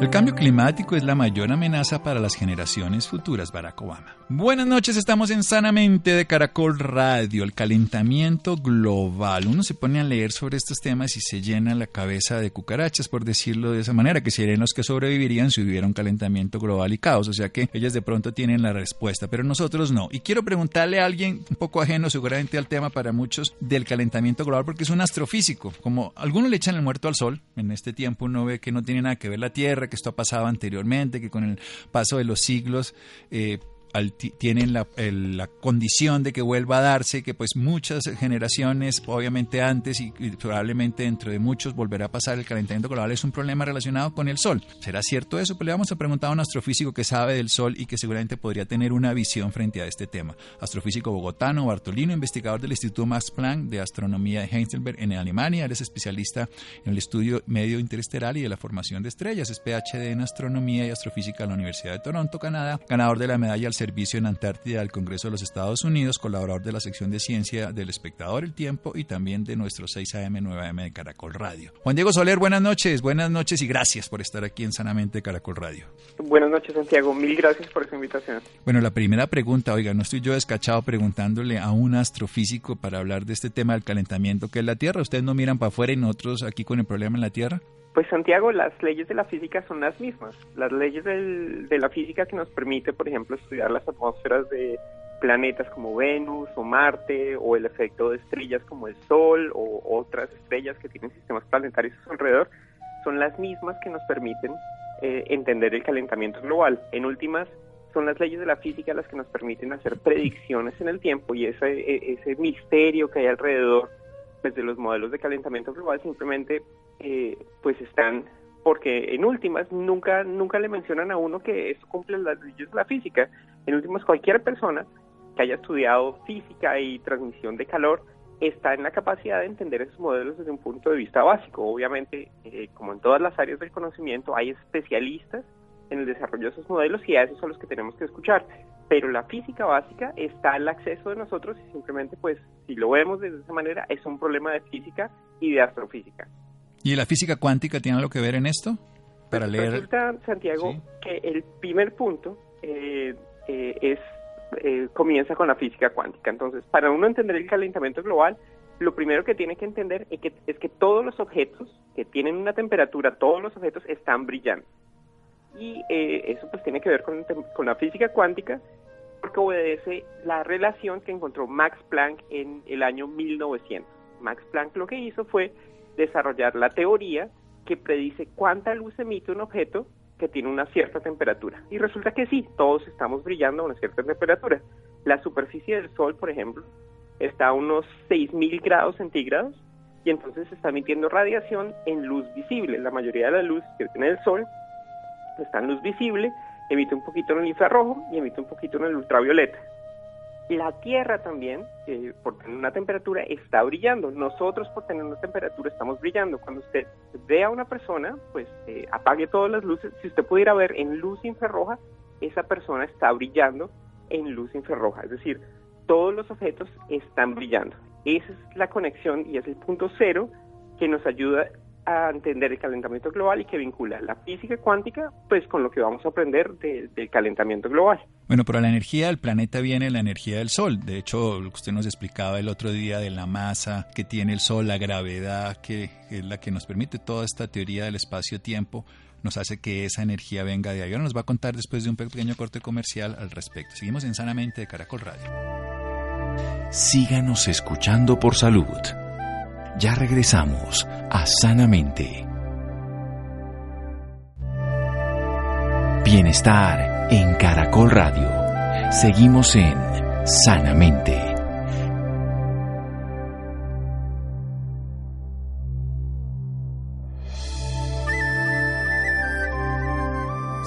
El cambio climático es la mayor amenaza para las generaciones futuras, Barack Obama. Buenas noches, estamos en Sanamente de Caracol Radio, el calentamiento global. Uno se pone a leer sobre estos temas y se llena la cabeza de cucarachas, por decirlo de esa manera, que serían los que sobrevivirían si hubiera un calentamiento global y caos. O sea que ellas de pronto tienen la respuesta, pero nosotros no. Y quiero preguntarle a alguien un poco ajeno seguramente al tema para muchos del calentamiento global, porque es un astrofísico. Como algunos le echan el muerto al sol, en este tiempo uno ve que no tiene nada que ver la Tierra, que esto ha pasado anteriormente, que con el paso de los siglos eh, tienen la, condición de que vuelva a darse, que pues muchas generaciones, obviamente antes y, probablemente dentro de muchos volverá a pasar el calentamiento global, es un problema relacionado con el Sol. ¿Será cierto eso? Pues le vamos a preguntar a un astrofísico que sabe del Sol y que seguramente podría tener una visión frente a este tema. Astrofísico bogotano, Bartolino, investigador del Instituto Max Planck de Astronomía de Heidelberg en Alemania, es especialista en el estudio medio interestelar y de la formación de estrellas, es PhD en Astronomía y Astrofísica en la Universidad de Toronto, Canadá, ganador de la medalla al servicio en Antártida del Congreso de los Estados Unidos, colaborador de la sección de ciencia del Espectador El Tiempo y también de nuestro 6 AM 9 AM de Caracol Radio. Juan Diego Soler, buenas noches, buenas noches y gracias por estar aquí en Sanamente Caracol Radio. Buenas noches, Santiago, mil gracias por esa invitación. Bueno, la primera pregunta, oiga, no estoy yo descachado preguntándole a un astrofísico para hablar de este tema del calentamiento que es la Tierra. ¿Ustedes no miran para afuera y nosotros aquí con el problema en la Tierra? Pues Santiago, las leyes de la física son las mismas. Las leyes de la física que nos permite, por ejemplo, estudiar las atmósferas de planetas como Venus o Marte o el efecto de estrellas como el Sol o otras estrellas que tienen sistemas planetarios a su alrededor, son las mismas que nos permiten eh, entender el calentamiento global. En últimas, son las leyes de la física las que nos permiten hacer predicciones en el tiempo y ese, e, ese misterio que hay alrededor pues, de los modelos de calentamiento global simplemente eh, pues están porque en últimas nunca nunca le mencionan a uno que eso cumple las leyes de la física. En últimas cualquier persona que haya estudiado física y transmisión de calor está en la capacidad de entender esos modelos desde un punto de vista básico. Obviamente, eh, como en todas las áreas del conocimiento, hay especialistas en el desarrollo de esos modelos y a esos son los que tenemos que escuchar. Pero la física básica está al acceso de nosotros y simplemente, pues, si lo vemos de esa manera, es un problema de física y de astrofísica. ¿Y la física cuántica tiene algo que ver en esto? Para pues leer. Resulta, Santiago, que el primer punto eh, eh, es eh, comienza con la física cuántica. Entonces, para uno entender el calentamiento global, lo primero que tiene que entender es que, es que todos los objetos que tienen una temperatura, todos los objetos están brillando. Y eso pues tiene que ver con, con la física cuántica porque obedece la relación que encontró Max Planck en el año 1900. Max Planck lo que hizo fue desarrollar la teoría que predice cuánta luz emite un objeto que tiene una cierta temperatura. Y resulta que sí, todos estamos brillando a una cierta temperatura. La superficie del Sol, por ejemplo, está a unos 6.000 grados centígrados y entonces está emitiendo radiación en luz visible. La mayoría de la luz que tiene el Sol está en luz visible, emite un poquito en el infrarrojo y emite un poquito en el ultravioleta. La Tierra también, eh, por tener una temperatura, está brillando. Nosotros, por tener una temperatura, estamos brillando. Cuando usted ve a una persona, pues eh, apague todas las luces. Si usted pudiera ver en luz infrarroja, esa persona está brillando en luz infrarroja. Es decir, todos los objetos están brillando. Esa es la conexión y es el punto cero que nos ayuda a entender el calentamiento global y que vincula la física cuántica pues con lo que vamos a aprender del calentamiento global. Bueno, pero la energía del planeta viene la energía del Sol. De hecho, lo que usted nos explicaba el otro día de la masa que tiene el Sol, la gravedad que es la que nos permite toda esta teoría del espacio-tiempo, nos hace que esa energía venga de ahí. Ahora nos va a contar después de un pequeño corte comercial al respecto. Seguimos en Sanamente de Caracol Radio. Síganos escuchando por salud. Ya regresamos a Sanamente. Bienestar en Caracol Radio. Seguimos en Sanamente.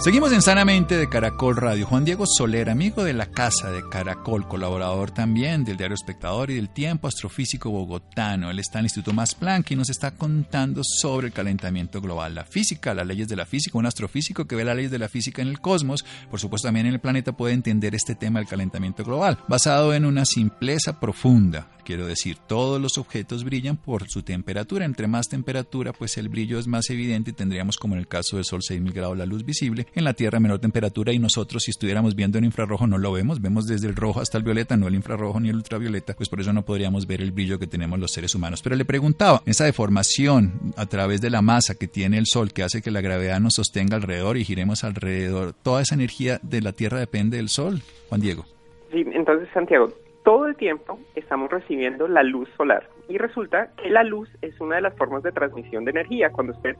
Seguimos en Sanamente de Caracol Radio. Juan Diego Soler, amigo de la casa de Caracol, colaborador también del diario Espectador y del Tiempo, astrofísico bogotano. Él está en el Instituto Más Planck y nos está contando sobre el calentamiento global, la física, las leyes de la física. Un astrofísico que ve las leyes de la física en el cosmos, por supuesto también en el planeta, puede entender este tema del calentamiento global, basado en una simpleza profunda. Quiero decir, todos los objetos brillan por su temperatura. Entre más temperatura, pues el brillo es más evidente y tendríamos, como en el caso del Sol, 6.000 grados la luz visible. En la Tierra, menor temperatura y nosotros, si estuviéramos viendo en infrarrojo, no lo vemos. Vemos desde el rojo hasta el violeta, no el infrarrojo ni el ultravioleta. Pues por eso no podríamos ver el brillo que tenemos los seres humanos. Pero le preguntaba, esa deformación a través de la masa que tiene el Sol, que hace que la gravedad nos sostenga alrededor y giremos alrededor, ¿toda esa energía de la Tierra depende del Sol? Juan Diego. Sí, entonces, Santiago, todo el tiempo estamos recibiendo la luz solar y resulta que la luz es una de las formas de transmisión de energía. Cuando usted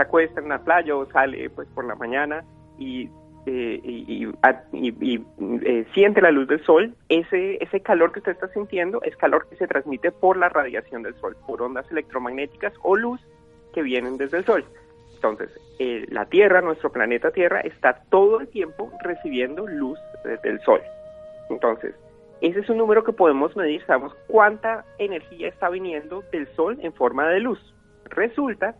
se acuesta en una playa o sale pues por la mañana y, eh, y, eh, siente la luz del sol, ese, ese calor que usted está sintiendo es calor que se transmite por la radiación del sol, por ondas electromagnéticas o luz que vienen desde el sol. Entonces, eh, la Tierra, nuestro planeta Tierra, está todo el tiempo recibiendo luz desde el sol. Entonces, ese es un número que podemos medir, sabemos cuánta energía está viniendo del Sol en forma de luz. Resulta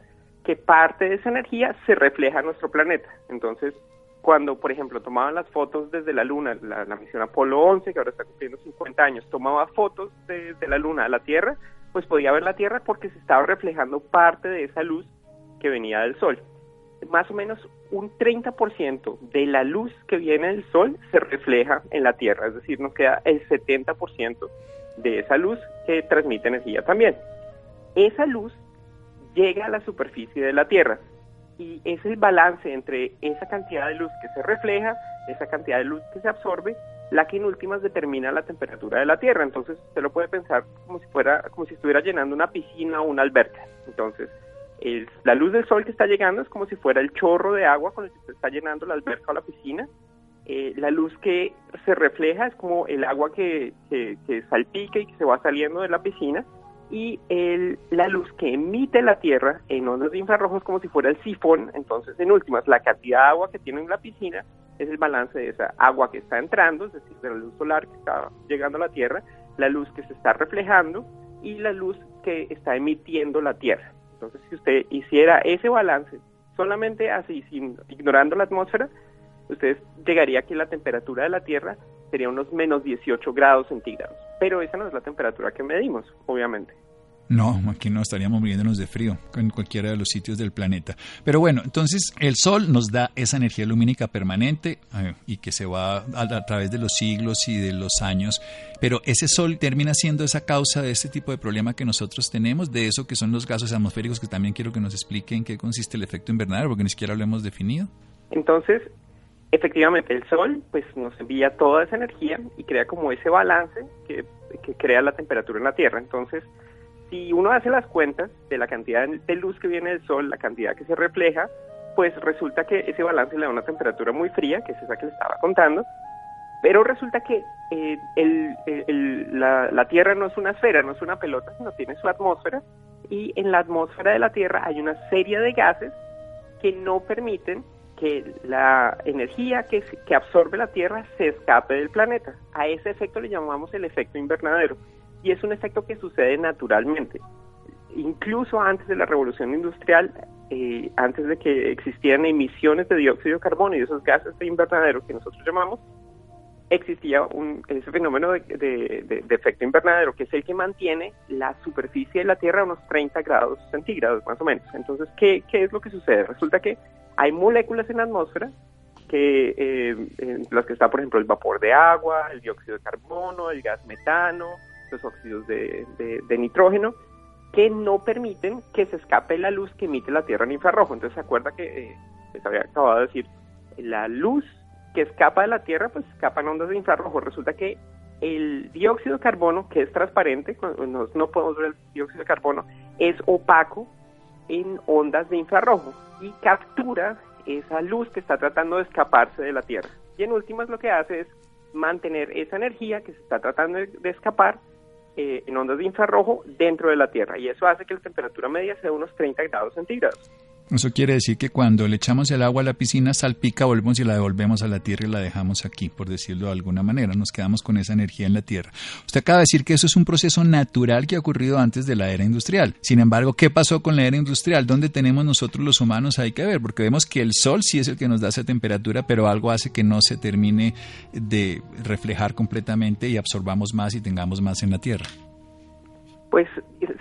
parte de esa energía se refleja en nuestro planeta. Entonces, cuando, por ejemplo, tomaban las fotos desde la Luna, la, misión Apolo 11, que ahora está cumpliendo 50 años, tomaba fotos de, de la Luna a la Tierra, pues podía ver la Tierra porque se estaba reflejando parte de esa luz que venía del Sol más o menos un 30% de la luz que viene del sol se refleja en la Tierra, es decir, nos queda el 70% de esa luz que transmite energía también. Esa luz llega a la superficie de la Tierra y es el balance entre esa cantidad de luz que se refleja, esa cantidad de luz que se absorbe, la que en últimas determina la temperatura de la Tierra. Entonces, usted lo puede pensar como si fuera como si estuviera llenando una piscina o una alberca. Entonces, la luz del sol que está llegando es como si fuera el chorro de agua con el que se está llenando la alberca o la piscina. Eh, la luz que se refleja es como el agua que, que, salpica y que se va saliendo de la piscina. Y el, la luz que emite la Tierra en ondas de infrarrojos como si fuera el sifón. Entonces, en últimas, la cantidad de agua que tiene en la piscina es el balance de esa agua que está entrando, es decir, de la luz solar que está llegando a la Tierra, la luz que se está reflejando y la luz que está emitiendo la Tierra. Entonces, si usted hiciera ese balance solamente así, sin ignorando la atmósfera, usted llegaría a que la temperatura de la Tierra sería unos menos 18 grados centígrados. Pero esa no es la temperatura que medimos, obviamente. No, aquí no estaríamos muriéndonos de frío en cualquiera de los sitios del planeta. Pero bueno, entonces el Sol nos da esa energía lumínica permanente eh, y que se va a, través de los siglos y de los años. Pero ese Sol termina siendo esa causa de este tipo de problema que nosotros tenemos, de eso que son los gases atmosféricos, que también quiero que nos expliquen en qué consiste el efecto invernadero, porque ni siquiera lo hemos definido. Entonces, efectivamente, el Sol pues nos envía toda esa energía y crea como ese balance que, que crea la temperatura en la Tierra. Entonces, si uno hace las cuentas de la cantidad de luz que viene del sol, la cantidad que se refleja, pues resulta que ese balance le da una temperatura muy fría, que es esa que le estaba contando, pero resulta que eh, la, la, Tierra no es una esfera, no es una pelota, sino tiene su atmósfera, y en la atmósfera de la Tierra hay una serie de gases que no permiten que la energía que, que absorbe la Tierra se escape del planeta. A ese efecto le llamamos el efecto invernadero y es un efecto que sucede naturalmente. Incluso antes de la revolución industrial, eh, antes de que existieran emisiones de dióxido de carbono y esos gases de invernadero que nosotros llamamos, existía un, ese fenómeno de, efecto invernadero, que es el que mantiene la superficie de la Tierra a unos 30 grados centígrados, más o menos. Entonces, ¿qué, qué es lo que sucede? Resulta que hay moléculas en la atmósfera que eh, en las que está, por ejemplo, el vapor de agua, el dióxido de carbono, el gas metano, los óxidos de, nitrógeno, que no permiten que se escape la luz que emite la Tierra en infrarrojo. Entonces, ¿se acuerda que eh, les había acabado de decir? La luz que escapa de la Tierra, pues escapa en ondas de infrarrojo. Resulta que el dióxido de carbono, que es transparente, no, no podemos ver el dióxido de carbono, es opaco en ondas de infrarrojo y captura esa luz que está tratando de escaparse de la Tierra. Y en últimas lo que hace es mantener esa energía que se está tratando de escapar eh, en ondas de infrarrojo dentro de la Tierra y eso hace que la temperatura media sea unos 30 grados centígrados. Eso quiere decir que cuando le echamos el agua a la piscina salpica, volvemos y la devolvemos a la tierra y la dejamos aquí, por decirlo de alguna manera. Nos quedamos con esa energía en la tierra. Usted acaba de decir que eso es un proceso natural que ha ocurrido antes de la era industrial. Sin embargo, ¿qué pasó con la era industrial? ¿Dónde tenemos nosotros los humanos? Hay que ver, porque vemos que el sol sí es el que nos da esa temperatura, pero algo hace que no se termine de reflejar completamente y absorbamos más y tengamos más en la tierra. Pues,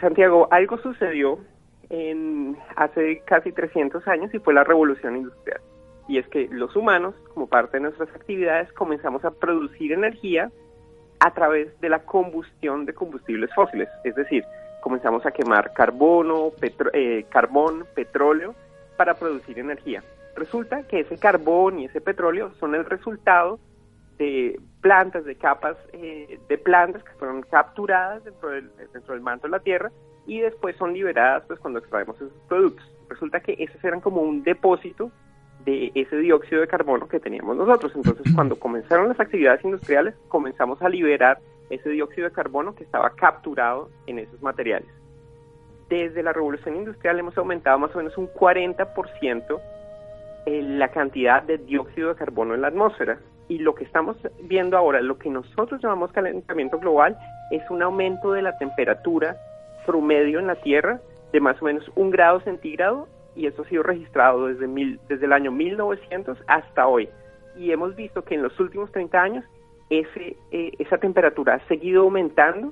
Santiago, algo sucedió en hace casi 300 años y fue la revolución industrial. Y es que los humanos, como parte de nuestras actividades, comenzamos a producir energía a través de la combustión de combustibles fósiles. Es decir, comenzamos a quemar carbono, eh, carbón, petróleo para producir energía. Resulta que ese carbón y ese petróleo son el resultado de plantas, de capas eh, de plantas que fueron capturadas dentro del, dentro del manto de la Tierra y después son liberadas pues cuando extraemos esos productos. Resulta que esos eran como un depósito de ese dióxido de carbono que teníamos nosotros. Entonces, cuando comenzaron las actividades industriales, comenzamos a liberar ese dióxido de carbono que estaba capturado en esos materiales. Desde la revolución industrial hemos aumentado más o menos un 40% la cantidad de dióxido de carbono en la atmósfera. Y lo que estamos viendo ahora, lo que nosotros llamamos calentamiento global, es un aumento de la temperatura promedio en la Tierra de más o menos un grado centígrado y esto ha sido registrado desde, mil, desde el año 1900 hasta hoy. Y hemos visto que en los últimos 30 años ese, eh, esa temperatura ha seguido aumentando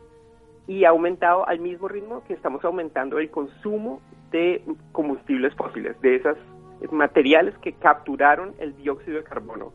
y ha aumentado al mismo ritmo que estamos aumentando el consumo de combustibles fósiles, de esos materiales que capturaron el dióxido de carbono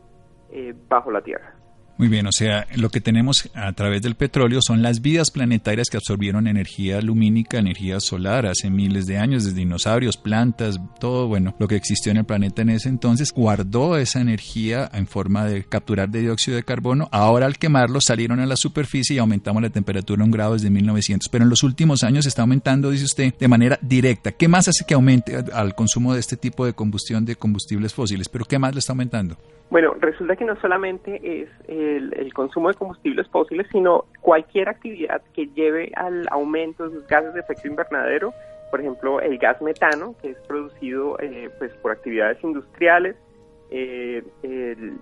eh, bajo la Tierra. Muy bien, o sea, lo que tenemos a través del petróleo son las vidas planetarias que absorbieron energía lumínica, energía solar hace miles de años, desde dinosaurios, plantas, todo, bueno, lo que existió en el planeta en ese entonces, guardó esa energía en forma de capturar de dióxido de carbono. Ahora al quemarlo salieron a la superficie y aumentamos la temperatura un grado desde 1900. Pero en los últimos años está aumentando, dice usted, de manera directa. ¿Qué más hace que aumente al consumo de este tipo de combustión de combustibles fósiles? ¿Pero qué más le está aumentando? Bueno, resulta que no solamente es el, consumo de combustibles fósiles, sino cualquier actividad que lleve al aumento de los gases de efecto invernadero, por ejemplo, el gas metano, que es producido eh, pues por actividades industriales, eh,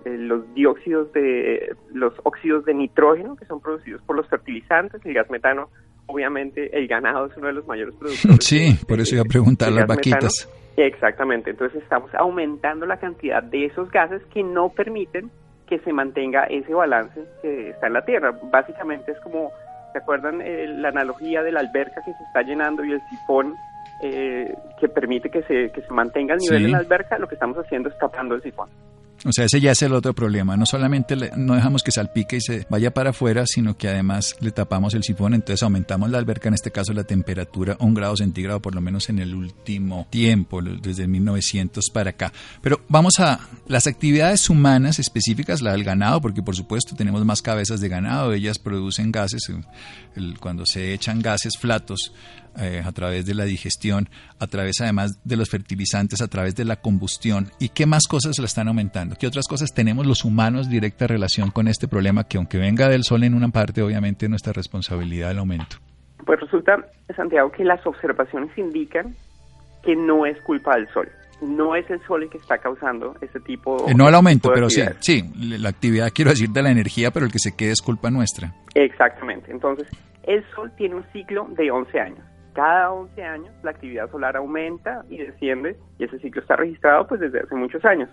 los dióxidos de los óxidos de nitrógeno que son producidos por los fertilizantes, el gas metano, obviamente el ganado es uno de los mayores productores. Sí, por eso iba a preguntar las vaquitas. Exactamente, entonces estamos aumentando la cantidad de esos gases que no permiten que se mantenga ese balance que está en la Tierra. Básicamente es como, ¿se acuerdan eh, la analogía de la alberca que se está llenando y el sifón eh, que permite que se, que se mantenga el nivel en la alberca? Lo que estamos haciendo es tapando el sifón. O sea, ese ya es el otro problema. No solamente no dejamos que salpique y se vaya para afuera, sino que además le tapamos el sifón, entonces aumentamos la alberca, en este caso la temperatura, un grado centígrado por lo menos en el último tiempo, desde 1900 para acá. Pero vamos a las actividades humanas específicas, la del ganado, porque por supuesto tenemos más cabezas de ganado, ellas producen gases, cuando se echan gases flatos eh, a través de la digestión, a través además de los fertilizantes, a través de la combustión. ¿Y qué más cosas la están aumentando? ¿Qué otras cosas tenemos los humanos directa relación con este problema que aunque venga del sol en una parte, obviamente nuestra responsabilidad el aumento? Pues resulta, Santiago, que las observaciones indican que no es culpa del sol no es el sol el que está causando ese tipo eh, No el aumento, pero sí, sí, la actividad, quiero decir, de la energía, pero el que se quede es culpa nuestra. Exactamente. Entonces, el sol tiene un ciclo de 11 años. Cada 11 años la actividad solar aumenta y desciende y ese ciclo está registrado pues desde hace muchos años.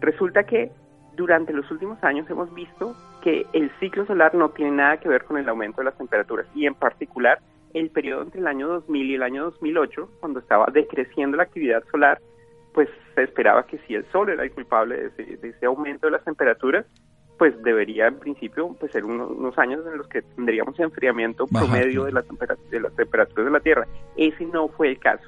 Resulta que durante los últimos años hemos visto que el ciclo solar no tiene nada que ver con el aumento de las temperaturas y en particular el periodo entre el año 2000 y el año 2008, cuando estaba decreciendo la actividad solar, pues se esperaba que si el sol era el culpable de ese, de ese aumento de las temperaturas, pues debería en principio pues ser unos, años en los que tendríamos enfriamiento promedio de, la de las temperaturas de la Tierra. Ese no fue el caso.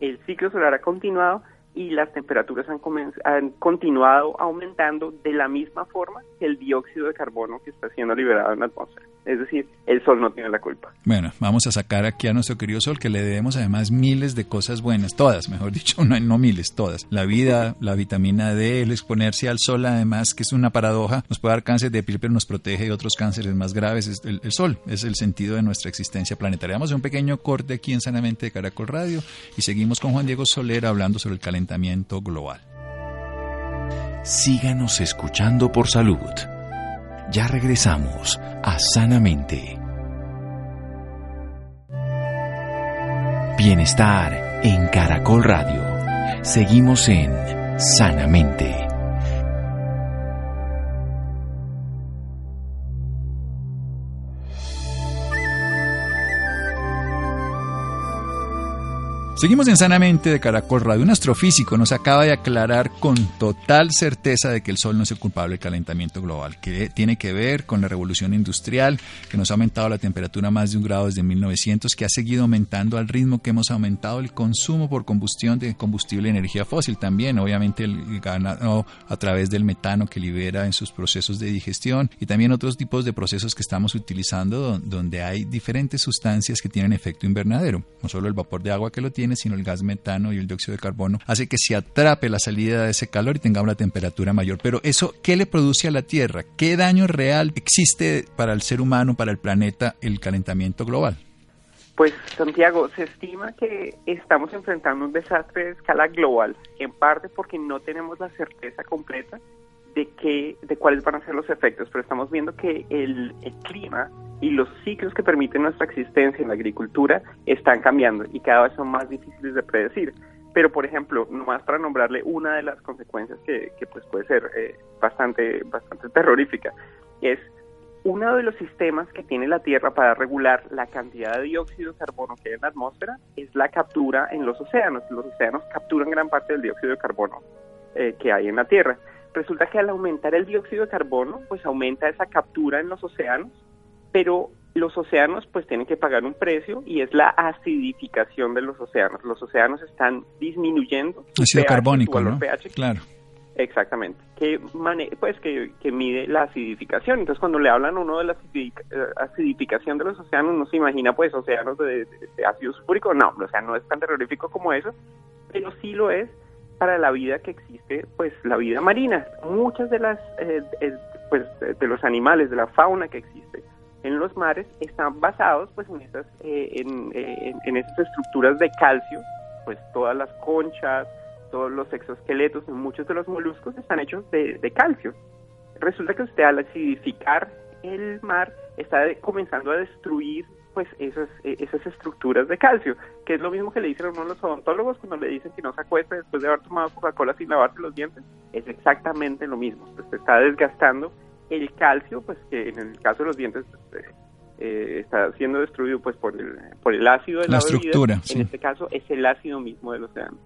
El ciclo solar ha continuado y las temperaturas han, han continuado aumentando de la misma forma que el dióxido de carbono que está siendo liberado en la atmósfera. Es decir, el sol no tiene la culpa. Bueno, vamos a sacar aquí a nuestro querido sol que le debemos además miles de cosas buenas, todas, mejor dicho, no, miles, todas. La vida, la vitamina D, el exponerse al sol además, que es una paradoja, nos puede dar cáncer de piel, pero nos protege de otros cánceres más graves. El, el sol es el sentido de nuestra existencia planetaria. Vamos a un pequeño corte aquí en Sanamente de Caracol Radio y seguimos con Juan Diego Soler hablando sobre el calentamiento global. Síganos escuchando por salud. Ya regresamos a Sanamente. Bienestar en Caracol Radio. Seguimos en Sanamente. Seguimos en Sanamente de Caracol Radio. Un astrofísico nos acaba de aclarar con total certeza de que el Sol no es el culpable del calentamiento global, que tiene que ver con la revolución industrial, que nos ha aumentado la temperatura más de un grado desde 1900, que ha seguido aumentando al ritmo que hemos aumentado el consumo por combustión de combustible y energía fósil. También, obviamente, el ganado a través del metano que libera en sus procesos de digestión y también otros tipos de procesos que estamos utilizando donde hay diferentes sustancias que tienen efecto invernadero. No solo el vapor de agua que lo tiene, sino el gas metano y el dióxido de carbono, hace que se atrape la salida de ese calor y tengamos una temperatura mayor. Pero eso, ¿qué le produce a la Tierra? ¿Qué daño real existe para el ser humano, para el planeta, el calentamiento global? Pues Santiago, se estima que estamos enfrentando un desastre de escala global, en parte porque no tenemos la certeza completa de qué, de cuáles van a ser los efectos, pero estamos viendo que el, clima y los ciclos que permiten nuestra existencia en la agricultura están cambiando y cada vez son más difíciles de predecir. Pero, por ejemplo, nomás para nombrarle una de las consecuencias que, que pues puede ser eh, bastante, bastante terrorífica, es uno de los sistemas que tiene la Tierra para regular la cantidad de dióxido de carbono que hay en la atmósfera es la captura en los océanos. Los océanos capturan gran parte del dióxido de carbono eh, que hay en la Tierra. Resulta que al aumentar el dióxido de carbono, pues aumenta esa captura en los océanos pero los océanos pues tienen que pagar un precio y es la acidificación de los océanos. Los océanos están disminuyendo. Ácido carbónico, ¿no? claro. Exactamente, que, pues, que, que, mide la acidificación. Entonces, cuando le hablan uno de la eh, acidificación de los océanos, no se imagina, pues, océanos de, ácido sulfúrico. No, o sea, no es tan terrorífico como eso, pero sí lo es para la vida que existe, pues, la vida marina. Muchas de las, eh, pues, de los animales, de la fauna que existe, en los mares están basados pues en esas eh, eh, en, esas estructuras de calcio pues todas las conchas todos los exoesqueletos muchos de los moluscos están hechos de, calcio resulta que usted al acidificar el mar está comenzando a destruir pues esas, eh, esas estructuras de calcio, que es lo mismo que le dicen a uno de los odontólogos cuando le dicen que no se acueste después de haber tomado Coca-Cola sin lavarse los dientes, es exactamente lo mismo, usted está desgastando el calcio, pues que en el caso de los dientes pues, eh, eh, está siendo destruido pues por el, por el ácido de la, estructura, en este caso es el ácido mismo del océano.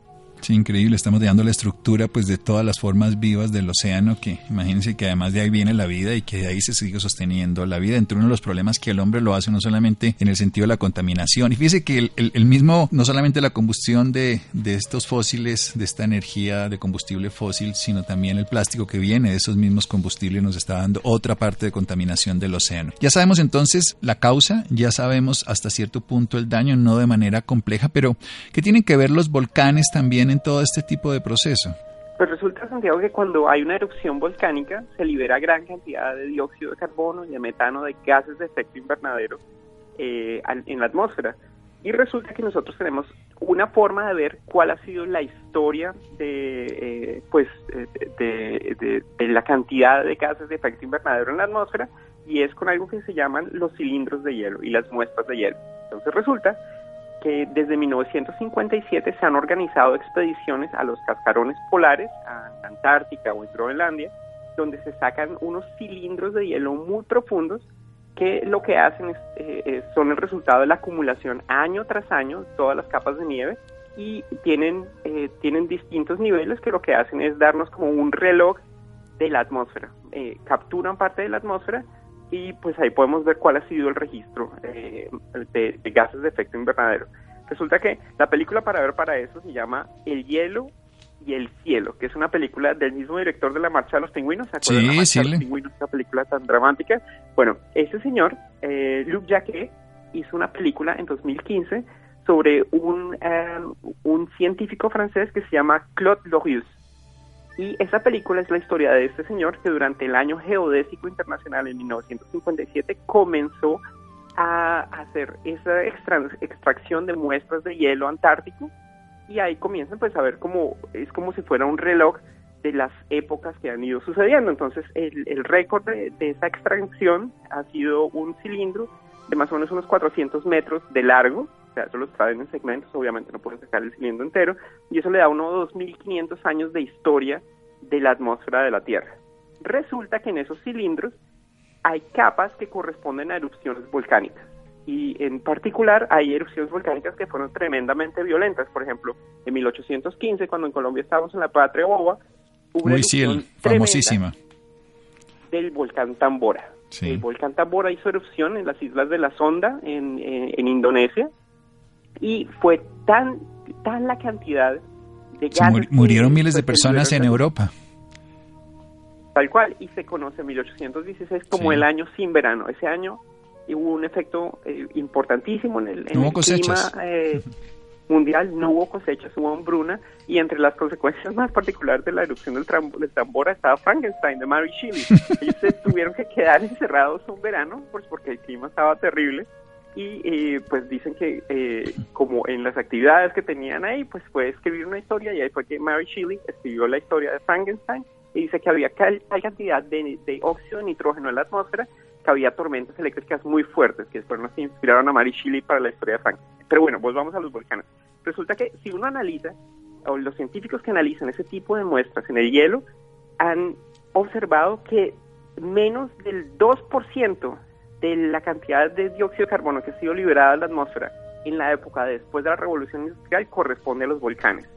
Sí, increíble. Estamos dando la estructura pues de todas las formas vivas del océano, que imagínense que además de ahí viene la vida y que de ahí se sigue sosteniendo la vida. Entre uno de los problemas que el hombre lo hace no solamente en el sentido de la contaminación. Y fíjese que el, mismo, no solamente la combustión de, de, estos fósiles, de esta energía de combustible fósil, sino también el plástico que viene de esos mismos combustibles nos está dando otra parte de contaminación del océano. Ya sabemos entonces la causa, ya sabemos hasta cierto punto el daño, no de manera compleja, pero ¿qué tienen que ver los volcanes también en todo este tipo de proceso? Pues resulta, Santiago, que cuando hay una erupción volcánica se libera gran cantidad de dióxido de carbono y de metano, de gases de efecto invernadero eh, en la atmósfera. Y resulta que nosotros tenemos una forma de ver cuál ha sido la historia de, eh, pues, de, de, la cantidad de gases de efecto invernadero en la atmósfera y es con algo que se llaman los cilindros de hielo y las muestras de hielo. Entonces resulta que desde 1957 se han organizado expediciones a los cascarones polares, a Antártica o en Groenlandia, donde se sacan unos cilindros de hielo muy profundos que lo que hacen es, eh, son el resultado de la acumulación año tras año de todas las capas de nieve y tienen, eh, tienen distintos niveles que lo que hacen es darnos como un reloj de la atmósfera. Eh, capturan parte de la atmósfera y pues ahí podemos ver cuál ha sido el registro eh, de, gases de efecto invernadero. Resulta que la película para ver para eso se llama El hielo y el cielo, que es una película del mismo director de La Marcha de los Pingüinos. ¿Se acuerdan? Sí, de La Marcha sí. De los Pingüinos, una película tan dramática. Bueno, ese señor, eh, Luc Jacquet, hizo una película en 2015 sobre un, eh, un científico francés que se llama Claude Lorius. Y esa película es la historia de este señor que durante el año geodésico internacional en 1957 comenzó a hacer esa extracción de muestras de hielo antártico y ahí comienzan pues a ver como es como si fuera un reloj de las épocas que han ido sucediendo. Entonces el, récord de, de, esa extracción ha sido un cilindro de más o menos unos 400 metros de largo, o sea, eso lo traen en segmentos, obviamente no pueden sacar el cilindro entero, y eso le da unos 2.500 años de historia de la atmósfera de la Tierra. Resulta que en esos cilindros hay capas que corresponden a erupciones volcánicas. Y en particular hay erupciones volcánicas que fueron tremendamente violentas. Por ejemplo, en 1815, cuando en Colombia estábamos en la patria boba, hubo Muy ciel, famosísima. Del volcán Tambora. Sí. El volcán Tambora hizo erupción en las islas de la Sonda, en, en, en Indonesia, y fue tan, tan la cantidad de gases... Mur murieron miles de personas en Europa. Tal cual, y se conoce 1816 como sí. el año sin verano. Ese año hubo un efecto eh, importantísimo en el, en no el clima eh, mundial, no hubo cosechas, hubo hambruna, y entre las consecuencias más particulares de la erupción del, del Tambora estaba Frankenstein de Mary Shelley. Ellos se tuvieron que quedar encerrados un verano pues porque el clima estaba terrible y eh, pues dicen que eh, como en las actividades que tenían ahí pues fue escribir una historia y ahí fue que Mary Shelley escribió la historia de Frankenstein y dice que había tal cantidad de, de, óxido de nitrógeno en la atmósfera que había tormentas eléctricas muy fuertes que después nos inspiraron a Mary Shelley para la historia de Frankenstein. Pero bueno, volvamos a los volcanes. Resulta que si uno analiza, o los científicos que analizan ese tipo de muestras en el hielo, han observado que menos del 2% de la cantidad de dióxido de carbono que ha sido liberada de la atmósfera en la época después de la revolución industrial corresponde a los volcanes.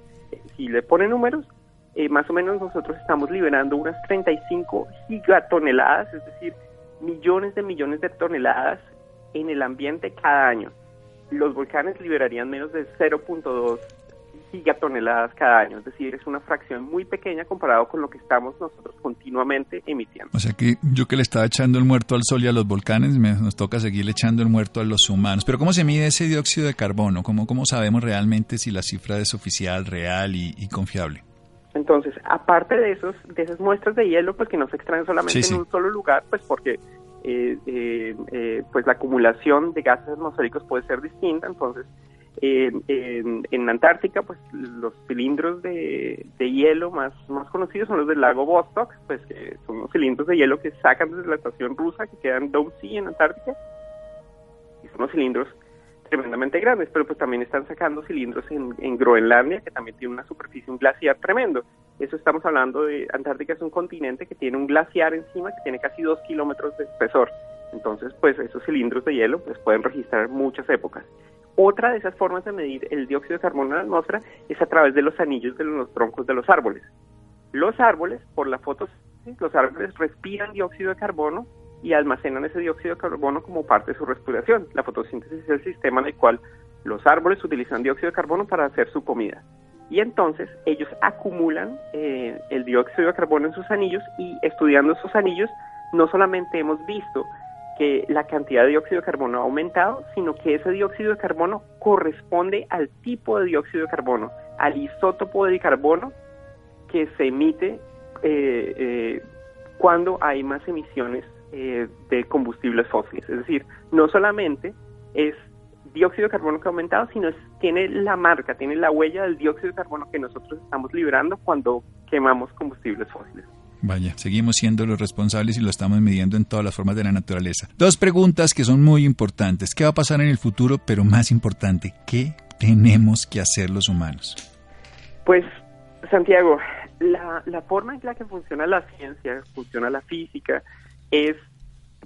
Si le ponen números, eh, más o menos nosotros estamos liberando unas 35 gigatoneladas, es decir, millones de millones de toneladas en el ambiente cada año. Los volcanes liberarían menos de 0.2 gigatoneladas cada año, es decir, es una fracción muy pequeña comparado con lo que estamos nosotros continuamente emitiendo. O sea que yo que le estaba echando el muerto al sol y a los volcanes, me, nos toca seguirle echando el muerto a los humanos. Pero ¿cómo se mide ese dióxido de carbono? ¿Cómo, cómo sabemos realmente si la cifra es oficial, real y, y confiable? Entonces, aparte de esos, de esas muestras de hielo, pues que no se extraen solamente Sí, sí. en un solo lugar, pues porque eh, eh, eh, pues la acumulación de gases atmosféricos puede ser distinta. Entonces, eh, en, Antártica, pues los cilindros de, hielo más, conocidos son los del lago Vostok, pues que son los cilindros de hielo que sacan desde la estación rusa que quedan Dome en Antártica. Y son unos cilindros tremendamente grandes, pero pues también están sacando cilindros en, en, Groenlandia, que también tiene una superficie, un glaciar tremendo. Eso estamos hablando de, Antártica es un continente que tiene un glaciar encima que tiene casi dos kilómetros de espesor. Entonces, pues esos cilindros de hielo pues pueden registrar muchas épocas. Otra de esas formas de medir el dióxido de carbono en la atmósfera es a través de los anillos de los troncos de los árboles. Los árboles, por la fotosíntesis, los árboles respiran dióxido de carbono y almacenan ese dióxido de carbono como parte de su respiración. La fotosíntesis es el sistema en el cual los árboles utilizan dióxido de carbono para hacer su comida. Y entonces ellos acumulan eh, el dióxido de carbono en sus anillos y estudiando esos anillos no solamente hemos visto que la cantidad de dióxido de carbono ha aumentado, sino que ese dióxido de carbono corresponde al tipo de dióxido de carbono, al isótopo de carbono que se emite eh, eh, cuando hay más emisiones eh, de combustibles fósiles. Es decir, no solamente es dióxido de carbono que ha aumentado, sino es, tiene la marca, tiene la huella del dióxido de carbono que nosotros estamos liberando cuando quemamos combustibles fósiles. Vaya, seguimos siendo los responsables y lo estamos midiendo en todas las formas de la naturaleza. Dos preguntas que son muy importantes. ¿Qué va a pasar en el futuro? Pero más importante, ¿qué tenemos que hacer los humanos? Pues, Santiago, la, forma en la que funciona la ciencia, funciona la física, es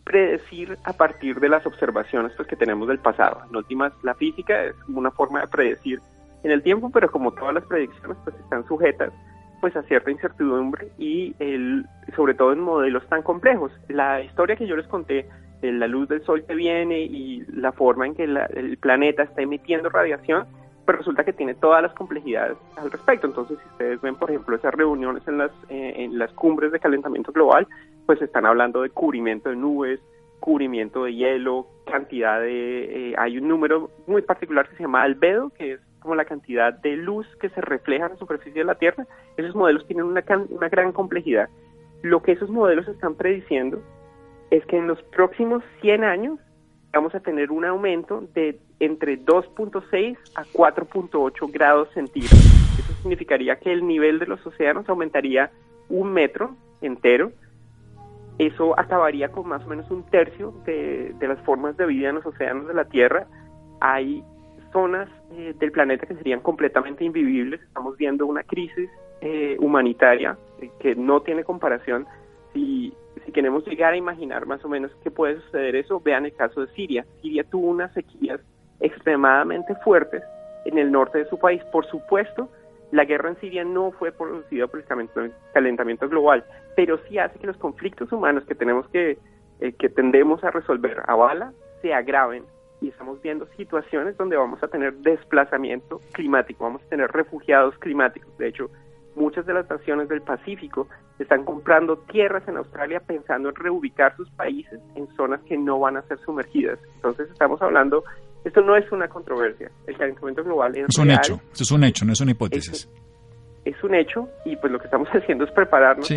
predecir a partir de las observaciones pues, que tenemos del pasado. En últimas, la física es una forma de predecir en el tiempo, pero como todas las predicciones pues están sujetas pues a cierta incertidumbre y el, sobre todo en modelos tan complejos. La historia que yo les conté de la luz del sol que viene y la forma en que el planeta está emitiendo radiación, pero resulta que tiene todas las complejidades al respecto. Entonces, si ustedes ven, por ejemplo, esas reuniones en las, eh, en las cumbres de calentamiento global, pues están hablando de cubrimiento de nubes, cubrimiento de hielo, cantidad de... Eh, hay un número muy particular que se llama albedo, que es como la cantidad de luz que se refleja en la superficie de la Tierra. Esos modelos tienen una, una gran complejidad. Lo que esos modelos están prediciendo es que en los próximos 100 años vamos a tener un aumento de entre 2.6 a 4.8 grados centígrados. Eso significaría que el nivel de los océanos aumentaría un metro entero. Eso acabaría con más o menos un tercio de, las formas de vida en los océanos de la Tierra. Hay zonas eh, del planeta que serían completamente invivibles. Estamos viendo una crisis eh, humanitaria eh, que no tiene comparación. Si si queremos llegar a imaginar más o menos qué puede suceder eso, vean el caso de Siria. Siria tuvo unas sequías extremadamente fuertes en el norte de su país. Por supuesto, la guerra en Siria no fue producida por el calentamiento global, pero sí hace que los conflictos humanos que tenemos que, eh, que tendemos a resolver a bala se agraven y estamos viendo situaciones donde vamos a tener desplazamiento climático, vamos a tener refugiados climáticos. De hecho, muchas de las naciones del Pacífico están comprando tierras en Australia pensando en reubicar sus países en zonas que no van a ser sumergidas. Entonces estamos hablando, esto no es una controversia, el calentamiento global es, es un hecho, esto es un hecho, no es una hipótesis. Es, un hecho y pues lo que estamos haciendo es prepararnos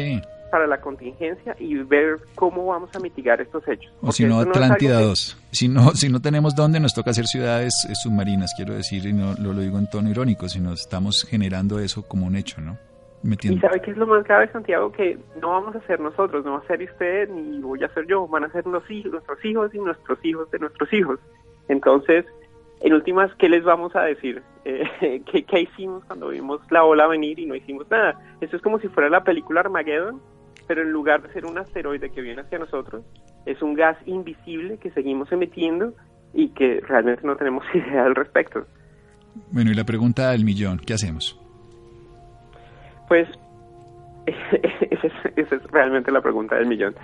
para la contingencia y ver cómo vamos a mitigar estos hechos. O si no, Atlántida 2. Si no, si no tenemos dónde, nos toca hacer ciudades eh, submarinas, quiero decir, y no lo, lo digo en tono irónico, sino estamos generando eso como un hecho, ¿no? Y sabe que es lo más grave, Santiago, que no vamos a ser nosotros, no va a ser usted ni voy a ser yo, van a ser los hijos, nuestros hijos y nuestros hijos de nuestros hijos. Entonces, en últimas, ¿qué les vamos a decir? Eh, ¿qué, ¿qué, hicimos cuando vimos la ola venir y no hicimos nada? Eso es como si fuera la película Armageddon, pero en lugar de ser un asteroide que viene hacia nosotros, es un gas invisible que seguimos emitiendo y que realmente no tenemos idea al respecto. Bueno, y la pregunta del millón, ¿qué hacemos? Pues esa es, realmente la pregunta del millón.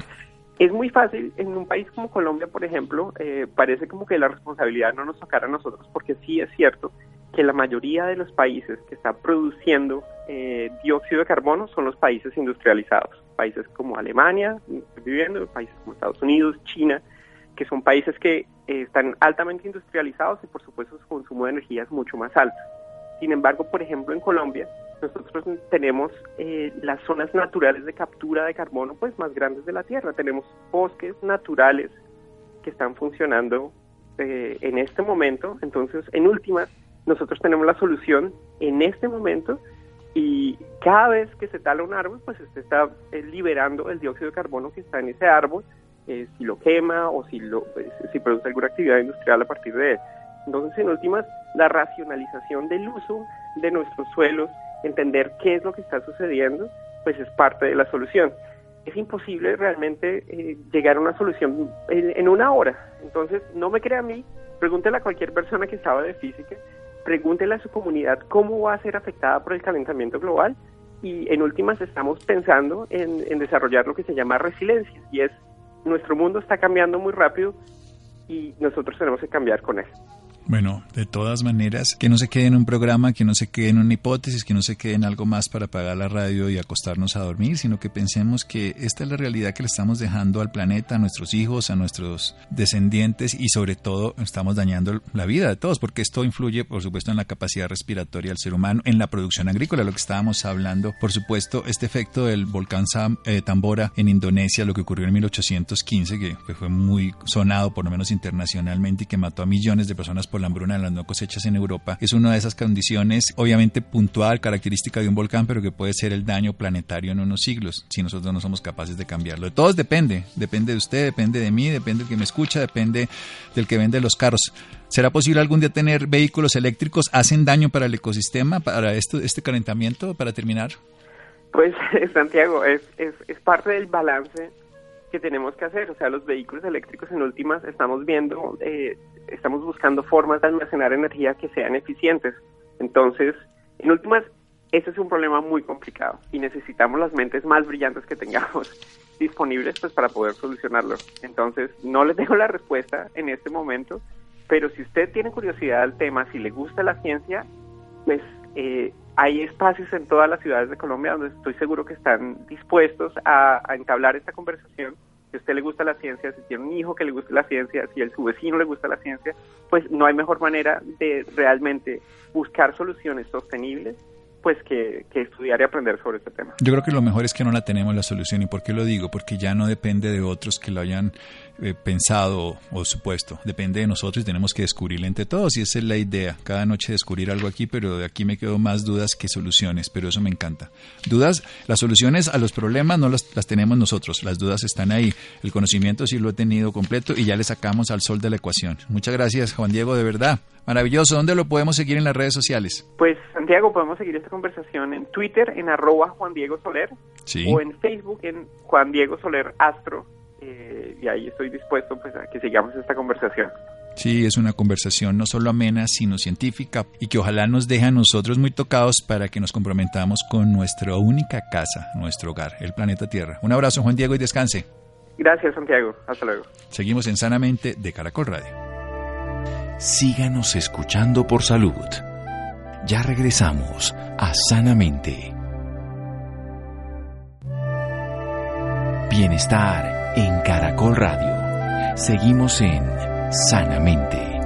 Es muy fácil, en un país como Colombia, por ejemplo, eh, parece como que la responsabilidad no nos tocara a nosotros, porque sí es cierto que la mayoría de los países que están produciendo eh, dióxido de carbono son los países industrializados, países como Alemania, viviendo, países como Estados Unidos, China, que son países que eh, están altamente industrializados y por supuesto su consumo de energía es mucho más alto. Sin embargo, por ejemplo, en Colombia, nosotros tenemos eh, las zonas naturales de captura de carbono pues más grandes de la Tierra. Tenemos bosques naturales que están funcionando eh, en este momento. Entonces, en últimas, nosotros tenemos la solución en este momento y cada vez que se tala un árbol, pues se está eh, liberando el dióxido de carbono que está en ese árbol, si lo quema o si, lo, pues, si produce alguna actividad industrial a partir de él. Entonces, en últimas, la racionalización del uso de nuestros suelos entender qué es lo que está sucediendo, pues es parte de la solución. Es imposible realmente eh, llegar a una solución en, una hora. Entonces, no me crea a mí, pregúntele a cualquier persona que sabe de física, pregúntele a su comunidad cómo va a ser afectada por el calentamiento global y en últimas estamos pensando en, desarrollar lo que se llama resiliencia y es nuestro mundo está cambiando muy rápido y nosotros tenemos que cambiar con eso. Bueno, de todas maneras, que no se quede en un programa, que no se quede en una hipótesis, que no se quede en algo más para apagar la radio y acostarnos a dormir, sino que pensemos que esta es la realidad que le estamos dejando al planeta, a nuestros hijos, a nuestros descendientes y sobre todo estamos dañando la vida de todos, porque esto influye, por supuesto, en la capacidad respiratoria del ser humano, en la producción agrícola, lo que estábamos hablando, por supuesto, este efecto del volcán eh, Tambora en Indonesia, lo que ocurrió en 1815, que fue muy sonado, por lo menos internacionalmente, y que mató a millones de personas por la hambruna de las no cosechas en Europa, es una de esas condiciones obviamente puntual, característica de un volcán, pero que puede ser el daño planetario en unos siglos, si nosotros no somos capaces de cambiarlo. De todos depende, depende de usted, depende de mí, depende del que me escucha, depende del que vende los carros. ¿Será posible algún día tener vehículos eléctricos? ¿Hacen daño para el ecosistema, para esto, este calentamiento, para terminar? Pues Santiago, es, es, es parte del balance que tenemos que hacer. O sea, los vehículos eléctricos en últimas estamos viendo, eh, estamos buscando formas de almacenar energía que sean eficientes. Entonces, en últimas, ese es un problema muy complicado y necesitamos las mentes más brillantes que tengamos disponibles pues para poder solucionarlo. Entonces, no les dejo la respuesta en este momento, pero si usted tiene curiosidad del tema, si le gusta la ciencia, pues eh, hay espacios en todas las ciudades de Colombia donde estoy seguro que están dispuestos a, entablar esta conversación. Si usted le gusta la ciencia, si tiene un hijo que le gusta la ciencia, si a su vecino le gusta la ciencia, pues no hay mejor manera de realmente buscar soluciones sostenibles pues que, estudiar y aprender sobre este tema. Yo creo que lo mejor es que no la tenemos la solución. ¿Y por qué lo digo? Porque ya no depende de otros que lo hayan eh, pensado o supuesto. Depende de nosotros y tenemos que descubrirla entre todos. Y esa es la idea. Cada noche descubrir algo aquí, pero de aquí me quedo más dudas que soluciones. Pero eso me encanta. Dudas, las soluciones a los problemas no las, las tenemos nosotros. Las dudas están ahí. El conocimiento sí lo he tenido completo y ya le sacamos al sol de la ecuación. Muchas gracias, Juan Diego, de verdad. Maravilloso. ¿Dónde lo podemos seguir en las redes sociales? Pues, Santiago, podemos seguir esta conversación en Twitter, en arroba Juan Diego Soler, o en Facebook, en Juan Diego Soler Astro. Eh, y ahí estoy dispuesto pues, a que sigamos esta conversación. Sí, es una conversación no solo amena, sino científica y que ojalá nos deje a nosotros muy tocados para que nos comprometamos con nuestra única casa, nuestro hogar, el planeta Tierra. Un abrazo, Juan Diego, y descanse. Gracias, Santiago. Hasta luego. Seguimos en Sanamente de Caracol Radio síganos escuchando por salud. Ya regresamos a Sanamente. Bienestar en Caracol Radio. Seguimos en Sanamente.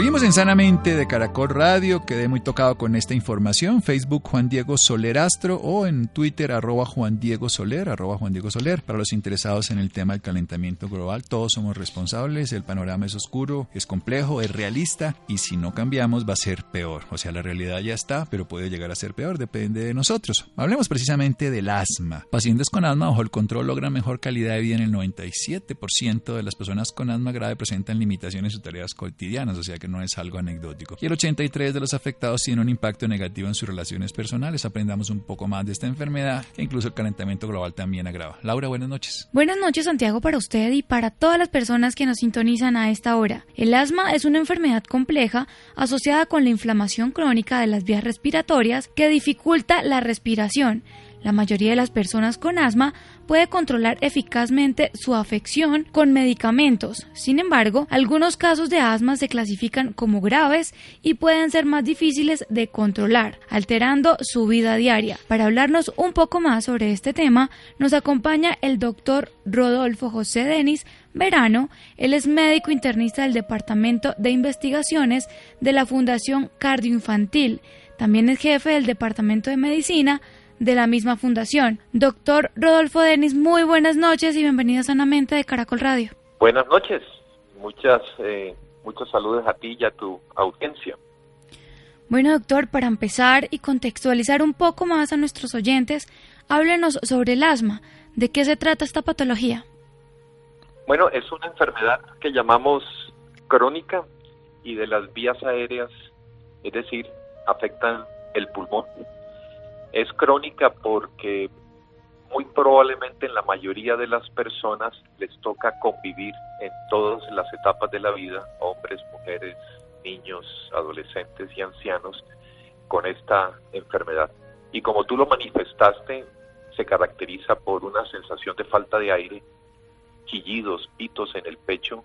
Seguimos en Sanamente de Caracol Radio, quedé muy tocado con esta información, Facebook Juan Diego Soler Astro o en Twitter arroba Juan Diego Soler, Juan Diego Soler. Para los interesados en el tema del calentamiento global, todos somos responsables, el panorama es oscuro, es complejo, es realista y si no cambiamos va a ser peor. O sea, la realidad ya está, pero puede llegar a ser peor, depende de nosotros. Hablemos precisamente del asma. Pacientes con asma bajo el control logran mejor calidad de vida en el 97% de las personas con asma grave presentan limitaciones en sus tareas cotidianas, o sea que no es algo anecdótico. Y el 83 de los afectados tiene un impacto negativo en sus relaciones personales. Aprendamos un poco más de esta enfermedad que incluso el calentamiento global también agrava. Laura, buenas noches. Buenas noches, Santiago, para usted y para todas las personas que nos sintonizan a esta hora. El asma es una enfermedad compleja asociada con la inflamación crónica de las vías respiratorias que dificulta la respiración la mayoría de las personas con asma puede controlar eficazmente su afección con medicamentos. Sin embargo, algunos casos de asma se clasifican como graves y pueden ser más difíciles de controlar, alterando su vida diaria. Para hablarnos un poco más sobre este tema, nos acompaña el doctor Rodolfo José Denis Verano. Él es médico internista del Departamento de Investigaciones de la Fundación Cardioinfantil. También es jefe del Departamento de Medicina de la misma fundación. Doctor Rodolfo Denis, muy buenas noches y bienvenido Sanamente de Caracol Radio. Buenas noches, muchas, eh, muchos saludos a ti y a tu audiencia. Bueno, doctor, para empezar y contextualizar un poco más a nuestros oyentes, háblenos sobre el asma. ¿De qué se trata esta patología? Bueno, es una enfermedad que llamamos crónica y de las vías aéreas, es decir, afectan el pulmón. Es crónica porque muy probablemente en la mayoría de las personas les toca convivir en todas las etapas de la vida, hombres, mujeres, niños, adolescentes y ancianos, con esta enfermedad. Y como tú lo manifestaste, se caracteriza por una sensación de falta de aire, chillidos, pitos en el pecho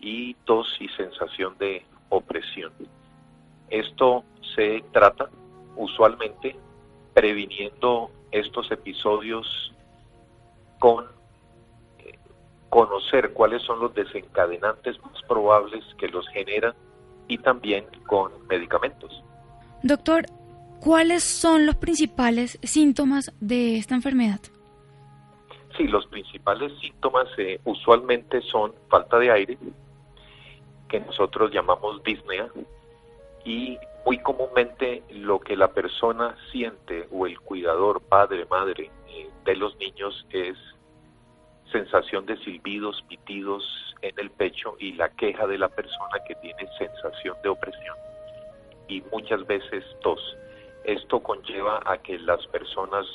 y tos y sensación de opresión. Esto se trata usualmente previniendo estos episodios con eh, conocer cuáles son los desencadenantes más probables que los generan y también con medicamentos. Doctor, ¿cuáles son los principales síntomas de esta enfermedad? Sí, los principales síntomas eh, usualmente son falta de aire, que nosotros llamamos disnea, y muy comúnmente lo que la persona siente o el cuidador, padre, madre eh, de los niños es sensación de silbidos, pitidos en el pecho y la queja de la persona que tiene sensación de opresión y muchas veces tos. Esto conlleva a que las personas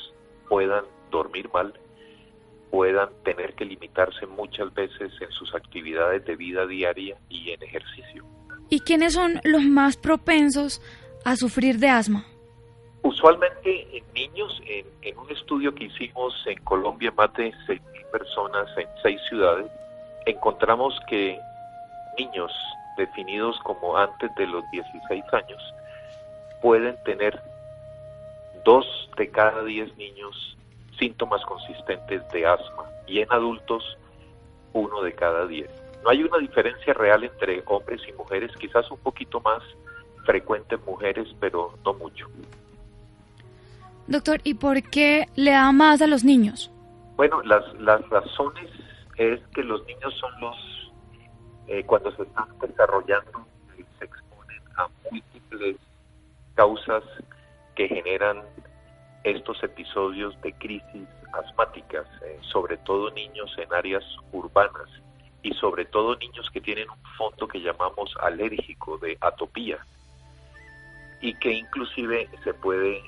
puedan dormir mal, puedan tener que limitarse muchas veces en sus actividades de vida diaria y en ejercicio. ¿Y quiénes son los más propensos a sufrir de asma? usualmente en niños, en, un estudio que hicimos en Colombia, más de 6.000 personas en seis ciudades, encontramos que niños definidos como antes de los 16 años pueden tener dos de cada diez niños síntomas consistentes de asma y en adultos uno de cada diez. No hay una diferencia real entre hombres y mujeres, quizás un poquito más frecuente en mujeres, pero no mucho. Doctor, ¿y por qué le da más a los niños? Bueno, las, las razones es que los niños son los, eh, cuando se están desarrollando, se exponen a múltiples causas que generan estos episodios de crisis asmáticas, eh, sobre todo niños en áreas urbanas y sobre todo niños que tienen un fondo que llamamos alérgico de atopía y que inclusive se puede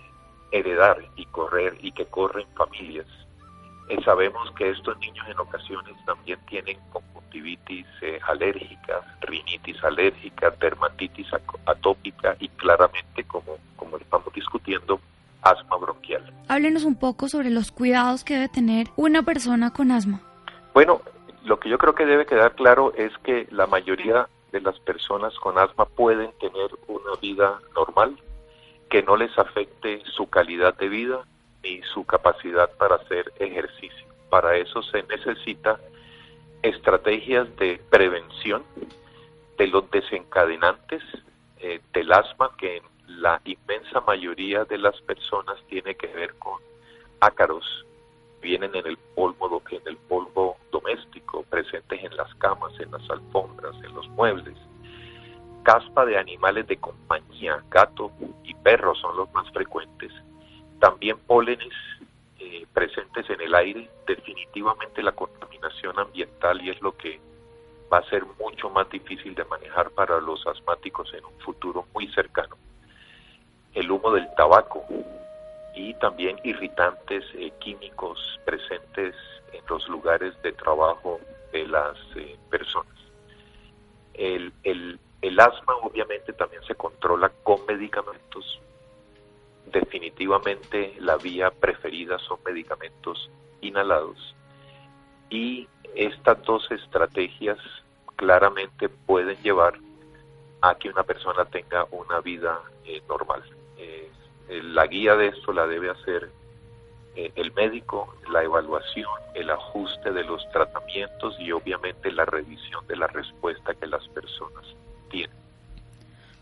heredar y correr y que corren familias. Eh, sabemos que estos niños en ocasiones también tienen conjuntivitis eh, alérgica, rinitis alérgica, dermatitis atópica y claramente, como, como estamos discutiendo, asma bronquial. Háblenos un poco sobre los cuidados que debe tener una persona con asma. Bueno, lo que yo creo que debe quedar claro es que la mayoría de las personas con asma pueden tener una vida normal, que no les afecte su calidad de vida ni su capacidad para hacer ejercicio. Para eso se necesita estrategias de prevención de los desencadenantes eh, del asma que la inmensa mayoría de las personas tiene que ver con ácaros, vienen en el polvo, en el polvo doméstico, presentes en las camas, en las alfombras, en los muebles, caspa de animales de compañía, gato y perro son los más frecuentes. También pólenes eh, presentes en el aire, definitivamente la contaminación ambiental y es lo que va a ser mucho más difícil de manejar para los asmáticos en un futuro muy cercano. El humo del tabaco y también irritantes eh, químicos presentes en los lugares de trabajo de las eh, personas. El, el, el asma obviamente también se controla con medicamentos. Definitivamente la vía preferida son medicamentos inhalados. Y estas dos estrategias claramente pueden llevar a que una persona tenga una vida eh, normal. La guía de esto la debe hacer eh, el médico, la evaluación, el ajuste de los tratamientos y obviamente la revisión de la respuesta que las personas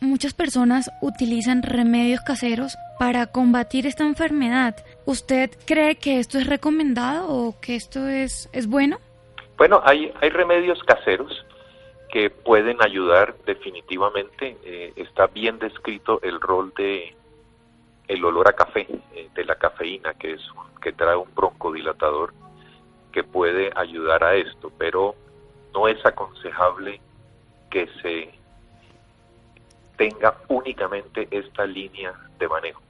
Muchas personas utilizan remedios caseros para combatir esta enfermedad. ¿Usted cree que esto es recomendado o que esto es, es bueno? Bueno, hay, hay remedios caseros que pueden ayudar definitivamente. Eh, está bien descrito el rol de el olor a café, eh, de la cafeína, que es que trae un broncodilatador que puede ayudar a esto, pero no es aconsejable que se tenga únicamente esta línea de manejo.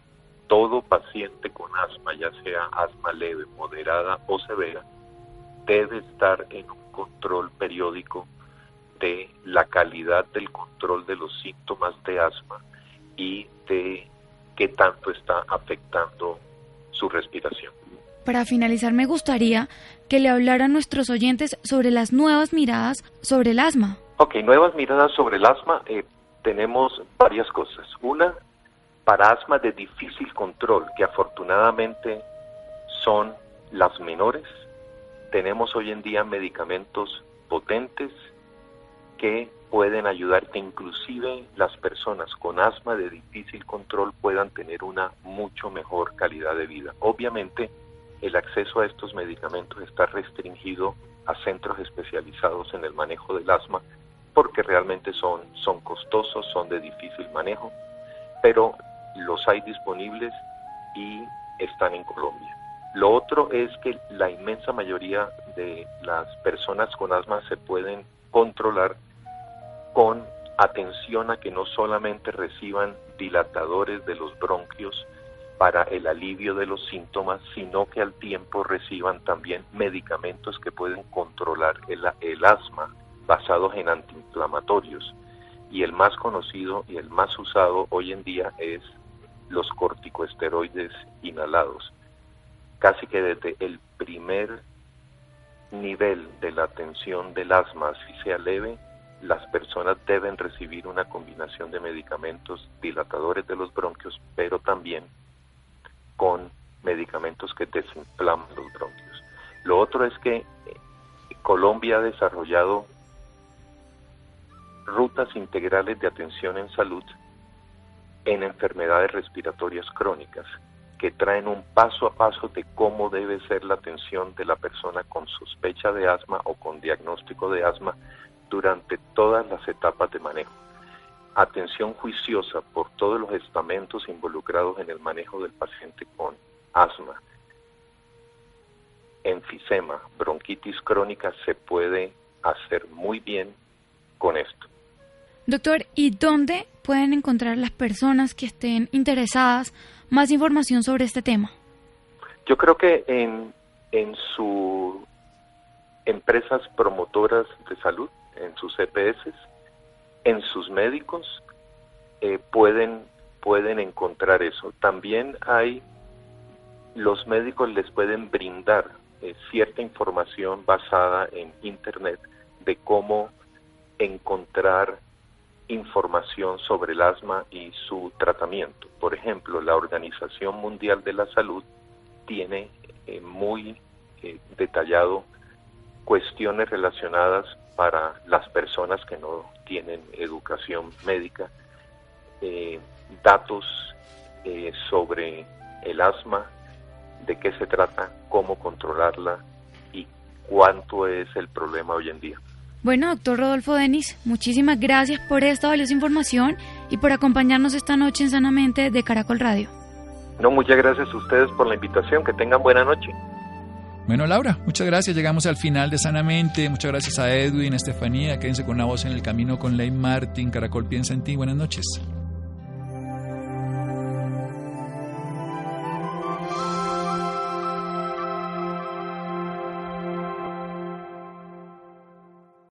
Todo paciente con asma, ya sea asma leve, moderada o severa, debe estar en un control periódico de la calidad del control de los síntomas de asma y de qué tanto está afectando su respiración. Para finalizar, me gustaría que le hablara a nuestros oyentes sobre las nuevas miradas sobre el asma. Ok, nuevas miradas sobre el asma. Eh, tenemos varias cosas. Una, para asma de difícil control, que afortunadamente son las menores. Tenemos hoy en día medicamentos potentes que pueden ayudar que inclusive las personas con asma de difícil control puedan tener una mucho mejor calidad de vida. Obviamente el acceso a estos medicamentos está restringido a centros especializados en el manejo del asma porque realmente son, son costosos, son de difícil manejo, pero los hay disponibles y están en Colombia. Lo otro es que la inmensa mayoría de las personas con asma se pueden controlar con atención a que no solamente reciban dilatadores de los bronquios para el alivio de los síntomas, sino que al tiempo reciban también medicamentos que pueden controlar el, asma basados en antiinflamatorios y el más conocido y el más usado hoy en día es los corticosteroides inhalados. Casi que desde el primer nivel de la atención del asma, si sea leve, las personas deben recibir una combinación de medicamentos dilatadores de los bronquios, pero también con medicamentos que desinflaman los bronquios. Lo otro es que eh, Colombia ha desarrollado rutas integrales de atención en salud en enfermedades respiratorias crónicas que traen un paso a paso de cómo debe ser la atención de la persona con sospecha de asma o con diagnóstico de asma durante todas las etapas de manejo. Atención juiciosa por todos los estamentos involucrados en el manejo del paciente con asma, enfisema, bronquitis crónica se puede hacer muy bien con esto. Doctor, ¿y dónde pueden encontrar las personas que estén interesadas más información sobre este tema? Yo creo que en, en sus empresas promotoras de salud, en sus EPS, en sus médicos, eh, pueden, pueden encontrar eso. También hay, los médicos les pueden brindar eh, cierta información basada en Internet de cómo encontrar información sobre el asma y su tratamiento. Por ejemplo, la Organización Mundial de la Salud tiene eh, muy detallado cuestiones relacionadas para las personas que no tienen educación médica, eh, datos sobre el asma, de qué se trata, cómo controlarla y cuánto es el problema hoy en día. Bueno, doctor Rodolfo Denis, muchísimas gracias por esta valiosa información y por acompañarnos esta noche en Sanamente de Caracol Radio. No, muchas gracias a ustedes por la invitación. Que tengan buena noche. Bueno, Laura, muchas gracias. Llegamos al final de Sanamente. Muchas gracias a Edwin, Estefanía. Quédense con una voz en el camino con Ley Martin. Caracol piensa en ti. Buenas noches.